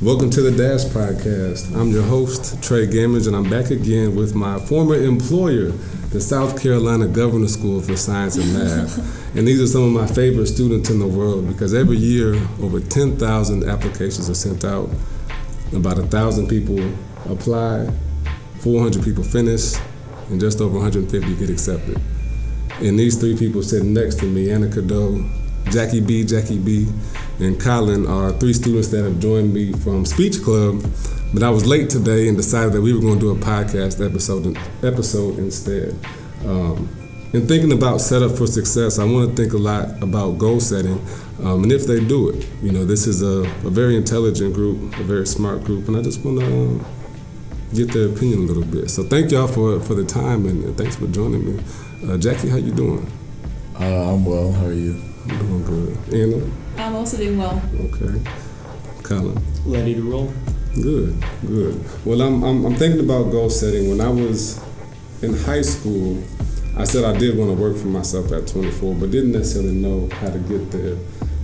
Welcome to the Dash Podcast. I'm your host, Trey Gammage, and I'm back again with my former employer, the South Carolina Governor School for Science and Math. and these are some of my favorite students in the world because every year over 10,000 applications are sent out, about 1,000 people apply, 400 people finish, and just over 150 get accepted. And these three people sitting next to me, Anna Cadeau, Jackie B, Jackie B, and Colin are three students that have joined me from Speech Club. But I was late today and decided that we were going to do a podcast episode episode instead. Um, in thinking about setup for success, I want to think a lot about goal setting, um, and if they do it. You know, this is a, a, very intelligent group, a very smart group, and I just want to um, get their opinion a little bit. So thank y'all for for the time and, and thanks for joining me. Uh, Jackie, how you doing? Uh, I'm well. How are you? I'm doing good. Anna? I'm also doing well. Okay. Colin? Ready to roll? Good, good. Well, I'm, I'm, I'm thinking about goal setting. When I was in high school, I said I did want to work for myself at 24, but didn't necessarily know how to get there.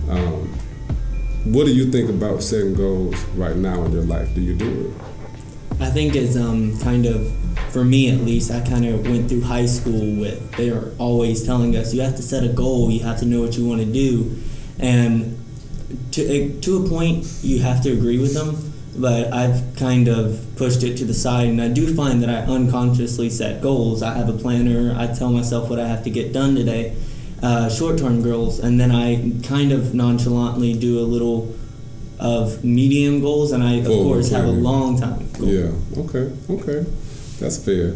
Um, what do you think about setting goals right now in your life? Do you do it? I think it's um, kind of for me at least, I kind of went through high school with they are always telling us you have to set a goal, you have to know what you want to do, and to to a point you have to agree with them. But I've kind of pushed it to the side, and I do find that I unconsciously set goals. I have a planner. I tell myself what I have to get done today, uh, short-term goals, and then I kind of nonchalantly do a little of medium goals, and I of course have a long time. Goal. Yeah. Okay. Okay. That's fair.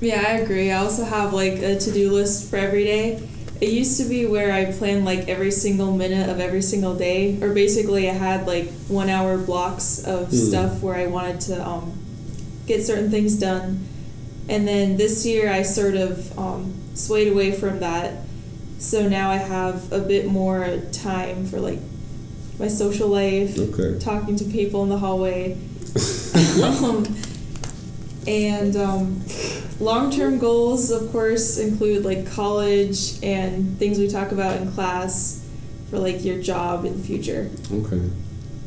Yeah, I agree. I also have like a to do list for every day. It used to be where I planned like every single minute of every single day, or basically I had like one hour blocks of mm. stuff where I wanted to um, get certain things done. And then this year I sort of um, swayed away from that. So now I have a bit more time for like my social life, okay. talking to people in the hallway. um, and um, long term goals, of course, include like college and things we talk about in class for like your job in the future. Okay.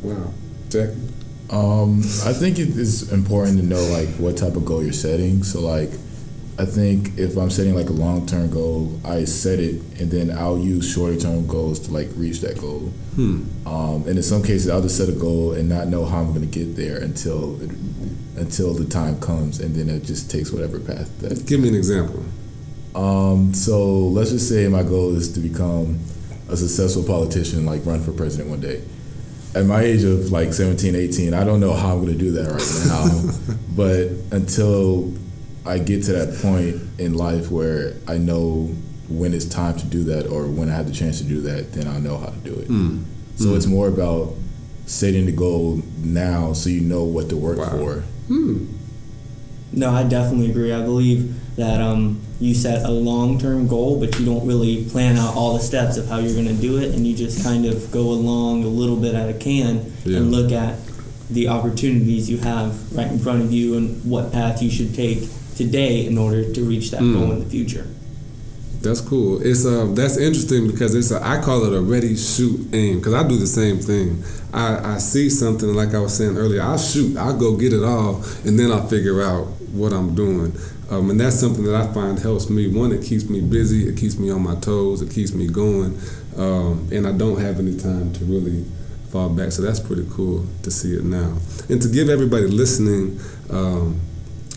Wow. Jackie? Um, I think it is important to know like what type of goal you're setting. So like I think if I'm setting like a long term goal, I set it and then I'll use shorter term goals to like reach that goal. Hmm. Um, and in some cases, I'll just set a goal and not know how I'm going to get there until until the time comes, and then it just takes whatever path that. Give me an example. Um, so let's just say my goal is to become a successful politician, like run for president one day. At my age of like 17, 18, I don't know how I'm going to do that right now. but until I get to that point in life where I know when it's time to do that or when I have the chance to do that, then I know how to do it. Mm. So mm. it's more about setting the goal now so you know what to work wow. for. Hmm. No, I definitely agree. I believe that um, you set a long term goal, but you don't really plan out all the steps of how you're going to do it, and you just kind of go along a little bit at a can yeah. and look at the opportunities you have right in front of you and what path you should take today in order to reach that mm. goal in the future. That's cool. It's uh, that's interesting because it's a, I call it a ready, shoot, aim because I do the same thing. I, I see something like I was saying earlier. I'll shoot. I'll go get it all, and then I'll figure out what I'm doing. Um, and that's something that I find helps me. One, it keeps me busy. It keeps me on my toes. It keeps me going, um, and I don't have any time to really fall back. So that's pretty cool to see it now, and to give everybody listening. Um,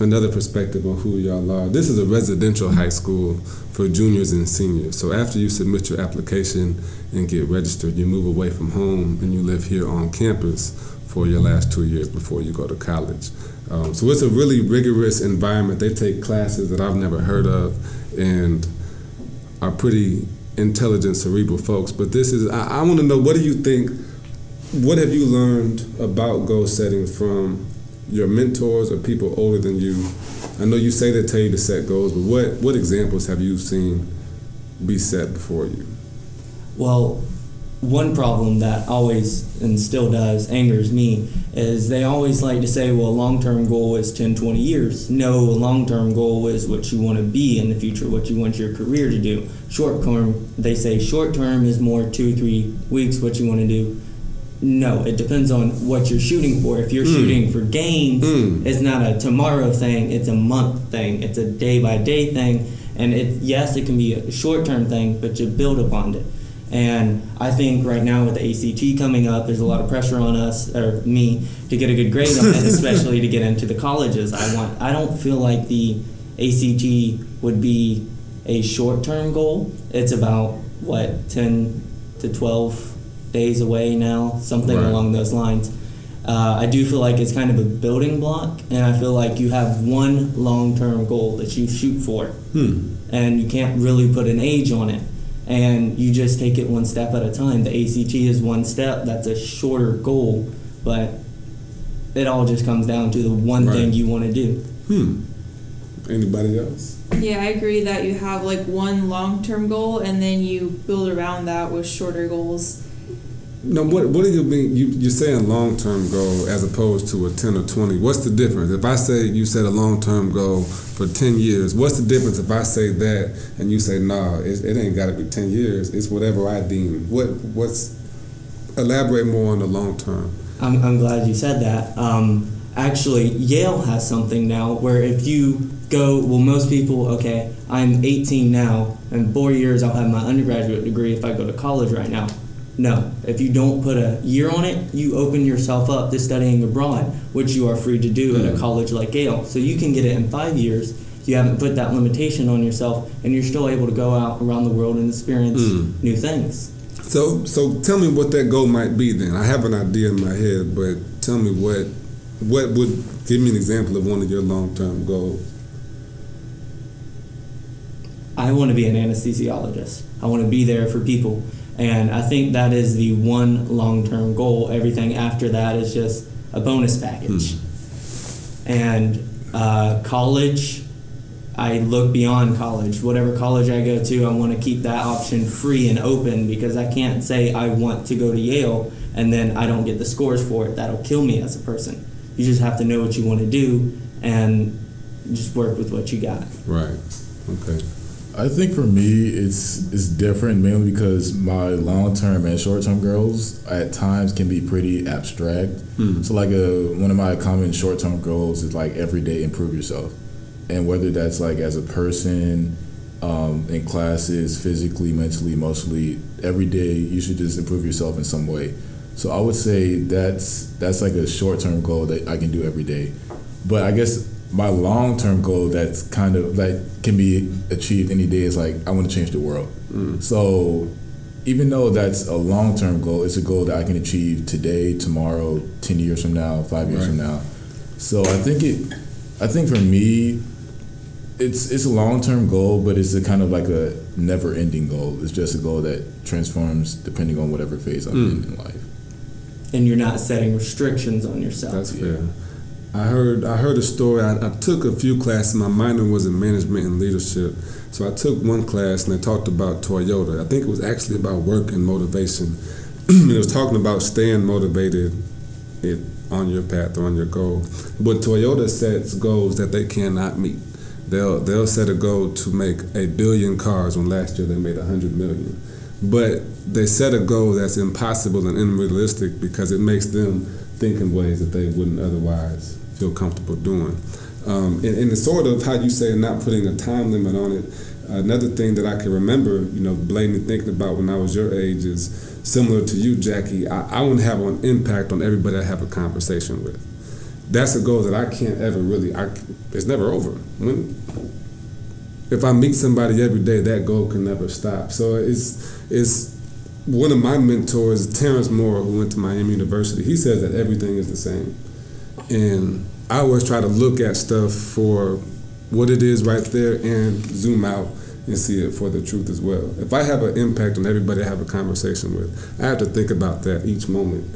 another perspective on who y'all are. This is a residential high school for juniors and seniors. So after you submit your application and get registered, you move away from home and you live here on campus for your last two years before you go to college. Um, so it's a really rigorous environment. They take classes that I've never heard of and are pretty intelligent, cerebral folks. But this is, I, I want to know what do you think, what have you learned about goal setting from your mentors or people older than you? I know you say they tell you to set goals, but what what examples have you seen be set before you? Well, one problem that always and still does angers me is they always like to say, well, a long term goal is 10, 20 years. No, a long term goal is what you want to be in the future, what you want your career to do. Short term, they say short term is more two, three weeks, what you want to do. No, it depends on what you're shooting for. If you're Mm. shooting for gains, Mm. it's not a tomorrow thing, it's a month thing, it's a day by day thing. And it yes, it can be a short term thing, but you build upon it. And I think right now with the ACT coming up, there's a lot of pressure on us or me to get a good grade on it, especially to get into the colleges. I want. I don't feel like the ACT would be a short-term goal. It's about what ten to twelve days away now, something Right. along those lines. Uh, I do feel like it's kind of a building block, and I feel like you have one long-term goal that you shoot for Hmm. and you can't really put an age on it. And you just take it one step at a time. The ACT is one step, that's a shorter goal, but it all just comes down to the one Right. thing you want to do. Hmm. Anybody else? Yeah, I agree that you have like one long term goal and then you build around that with shorter goals. No, what what do you mean? You you're saying long term goal as opposed to a ten or twenty. What's the difference? If I say you set a long term goal for ten years, what's the difference if I say that and you say no, it, it ain't got to be ten years. It's whatever I deem. What what's elaborate more on the long term. I'm, I'm glad you said that. Um, actually, Yale has something now where if you go, well, most people, okay, I'm 18 now, and four years I'll have my undergraduate degree if I go to college right now. No, if you don't put a year on it, you open yourself up to studying abroad, which you are free to do at a Mm. college like Yale. So you can get it in five years. You haven't put that limitation on yourself, and you're still able to go out around the world and experience Mm. new things. So so tell me what that goal might be then. I have an idea in my head, but tell me what what would give me an example of one of your long term goals. I want to be an anesthesiologist. I want to be there for people. And I think that is the one long term goal. Everything after that is just a bonus package. And uh, college, I look beyond college. Whatever college I go to, I want to keep that option free and open because I can't say I want to go to Yale and then I don't get the scores for it. That'll kill me as a person. You just have to know what you want to do and just work with what you got. Right. Okay. I think for me, it's it's different mainly because my long term and short term goals at times can be pretty abstract. Hmm. So like a one of my common short term goals is like every day improve yourself, and whether that's like as a person, um, in classes, physically, mentally, emotionally, every day you should just improve yourself in some way. So I would say that's that's like a short term goal that I can do every day. But I guess my long term goal that's kind of like can be achieved any day is like I want to change the world. Mm. So even though that's a long term goal, it's a goal that I can achieve today, tomorrow, ten years from now, five years Right. from now. So I think it I think for me it's it's a long term goal, but it's a kind of like a never ending goal. It's just a goal that transforms depending on whatever phase I'm mm. in in life. and you're not setting restrictions on yourself. That's fair. I heard I heard a story. I, I took a few classes. My minor was in management and leadership. So I took one class and they talked about Toyota. I think it was actually about work and motivation. it was talking about staying motivated it, on your path or on your goal. But Toyota sets goals that they cannot meet. They'll they'll set a goal to make a billion cars when last year they made hundred million. But they set a goal that's impossible and unrealistic because it makes them think in ways that they wouldn't otherwise feel comfortable doing. Um, and, and it's sort of how you say not putting a time limit on it. Another thing that I can remember, you know, blatantly thinking about when I was your age is similar to you, Jackie. I, I want to have an impact on everybody I have a conversation with. That's a goal that I can't ever really. I, it's never over. When if I meet somebody every day, that goal can never stop. So it's it's one of my mentors, Terrence Moore, who went to Miami University. He says that everything is the same, and I always try to look at stuff for what it is right there and zoom out and see it for the truth as well. If I have an impact on everybody I have a conversation with, I have to think about that each moment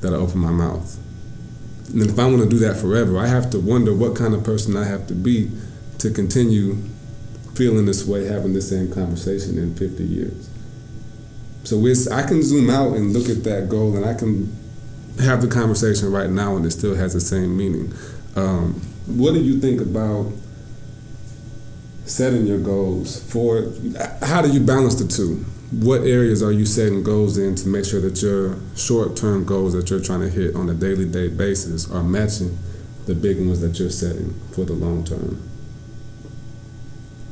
that I open my mouth. And if I want to do that forever, I have to wonder what kind of person I have to be to continue feeling this way, having the same conversation in 50 years. So I can zoom out and look at that goal, and I can have the conversation right now, and it still has the same meaning. Um, what do you think about setting your goals for? How do you balance the two? What areas are you setting goals in to make sure that your short-term goals that you're trying to hit on a daily day basis are matching the big ones that you're setting for the long term?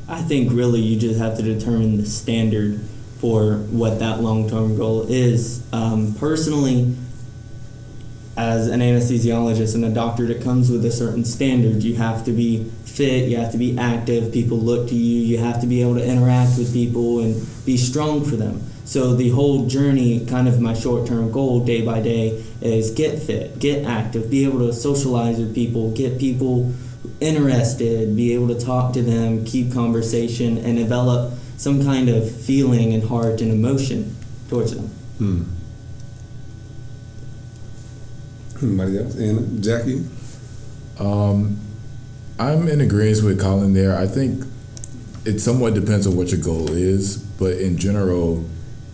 I think really you just have to determine the standard for what that long term goal is. Um, personally, as an anesthesiologist and a doctor that comes with a certain standard, you have to be fit, you have to be active, people look to you, you have to be able to interact with people and be strong for them. So the whole journey, kind of my short-term goal day by day is get fit, get active, be able to socialize with people, get people interested, be able to talk to them, keep conversation, and develop some kind of feeling and heart and emotion towards them. Hmm. Anybody else? Anna, Jackie. Um, I'm in agreement with Colin there. I think it somewhat depends on what your goal is, but in general,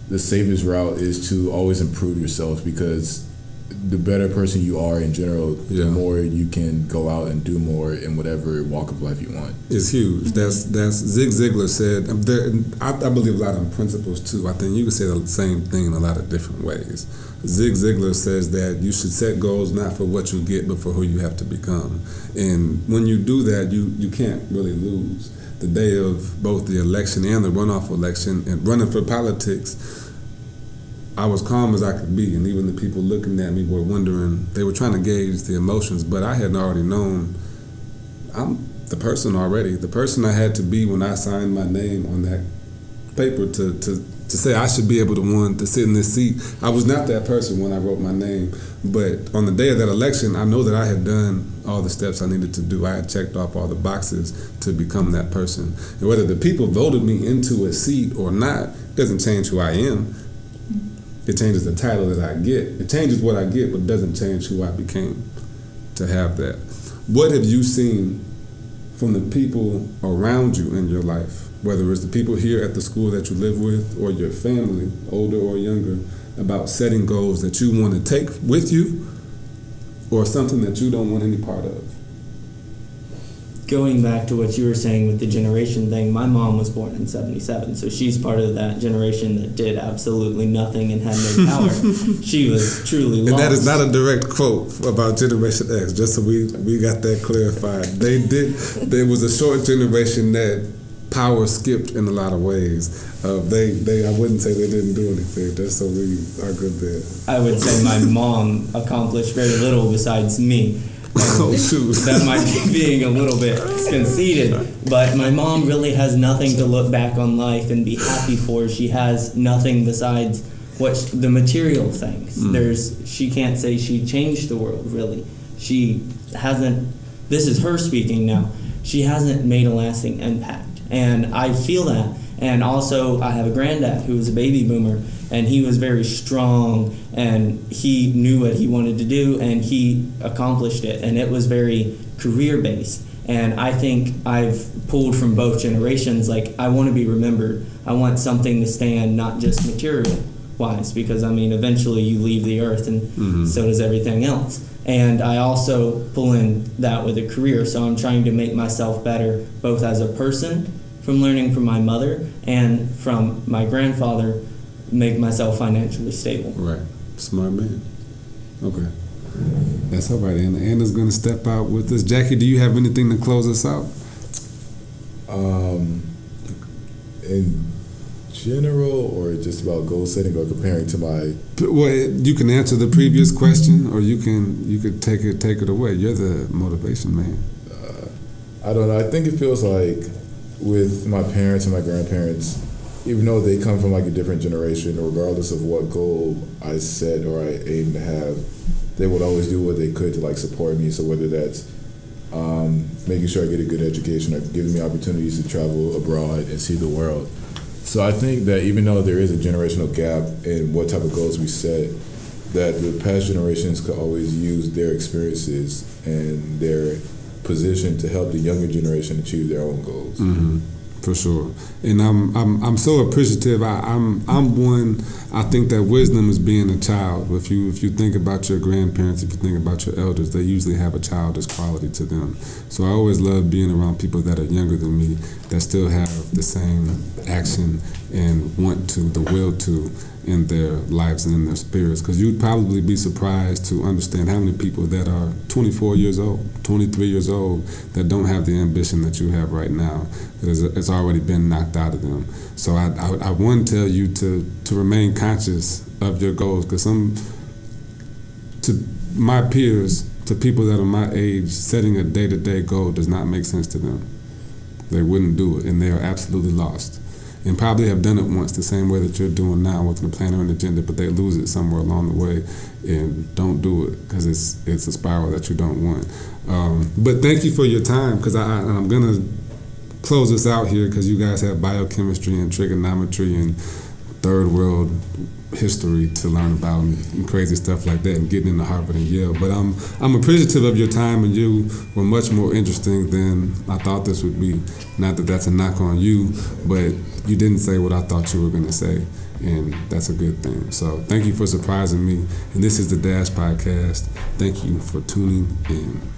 the safest route is to always improve yourself because the better person you are in general, Yeah. the more you can go out and do more in whatever walk of life you want. is huge. That's that's Zig Ziglar said. There, I, I believe a lot of principles too. I think you can say the same thing in a lot of different ways. Zig Ziglar says that you should set goals not for what you get, but for who you have to become. And when you do that, you you can't really lose. The day of both the election and the runoff election and running for politics, I was calm as I could be, and even the people looking at me were wondering. They were trying to gauge the emotions, but I hadn't already known. I'm the person already. The person I had to be when I signed my name on that paper to, to, to say I should be able to one to sit in this seat. I was not that person when I wrote my name. But on the day of that election, I know that I had done all the steps I needed to do. I had checked off all the boxes to become that person. And whether the people voted me into a seat or not doesn't change who I am. It changes the title that I get. It changes what I get, but doesn't change who I became to have that. What have you seen from the people around you in your life, whether it's the people here at the school that you live with or your family, older or younger, about setting goals that you want to take with you or something that you don't want any part of? Going back to what you were saying with the generation thing, my mom was born in 77, so she's part of that generation that did absolutely nothing and had no power. she was truly lost. And that is not a direct quote about Generation X, just so we, we got that clarified. They did, there was a short generation that power skipped in a lot of ways. Uh, they, they, I wouldn't say they didn't do anything, just so we are good there. I would say my mom accomplished very little besides me. Oh, that might be being a little bit conceited, but my mom really has nothing to look back on life and be happy for. She has nothing besides what the material things. Mm. There's she can't say she changed the world really. She hasn't. This is her speaking now. She hasn't made a lasting impact, and I feel that. And also, I have a granddad who was a baby boomer, and he was very strong, and he knew what he wanted to do, and he accomplished it, and it was very career based. And I think I've pulled from both generations. Like, I want to be remembered. I want something to stand, not just material wise, because I mean, eventually you leave the earth, and mm-hmm. so does everything else. And I also pull in that with a career, so I'm trying to make myself better, both as a person from learning from my mother and from my grandfather, make myself financially stable. Right. Smart man. Okay. That's all right, Anna. Anna's going to step out with us. Jackie, do you have anything to close us out? Um, in general, or just about goal setting, or comparing to my Well, you can answer the previous question, or you can you could take it take it away. You're the motivation man. I don't know. I think it feels like with my parents and my grandparents, even though they come from like a different generation, regardless of what goal I set or I aim to have, they would always do what they could to like support me. So whether that's um, making sure I get a good education or giving me opportunities to travel abroad and see the world. So I think that even though there is a generational gap in what type of goals we set, that the past generations could always use their experiences and their position to help the younger generation achieve their own goals. Mm-hmm. for sure. And I'm I'm I'm so appreciative. I, I'm I'm one. I think that wisdom is being a child. If you if you think about your grandparents, if you think about your elders, they usually have a childish quality to them. So I always love being around people that are younger than me that still have the same action and want to, the will to in their lives and in their spirits. Because you'd probably be surprised to understand how many people that are 24 years old, 23 years old, that don't have the ambition that you have right now, that it's already been knocked out of them. So I, I, I want to tell you to, to remain conscious of your goals, because some, to my peers, to people that are my age, setting a day to day goal does not make sense to them. They wouldn't do it, and they are absolutely lost and probably have done it once the same way that you're doing now with the planner and agenda, but they lose it somewhere along the way and don't do it because it's it's a spiral that you don't want. Um, but thank you for your time because I, I'm gonna close this out here because you guys have biochemistry and trigonometry and third world history to learn about and crazy stuff like that and getting into Harvard and Yale. But I'm I'm appreciative of your time and you were much more interesting than I thought this would be. Not that that's a knock on you, but you didn't say what I thought you were going to say, and that's a good thing. So thank you for surprising me. And this is the Dash Podcast. Thank you for tuning in.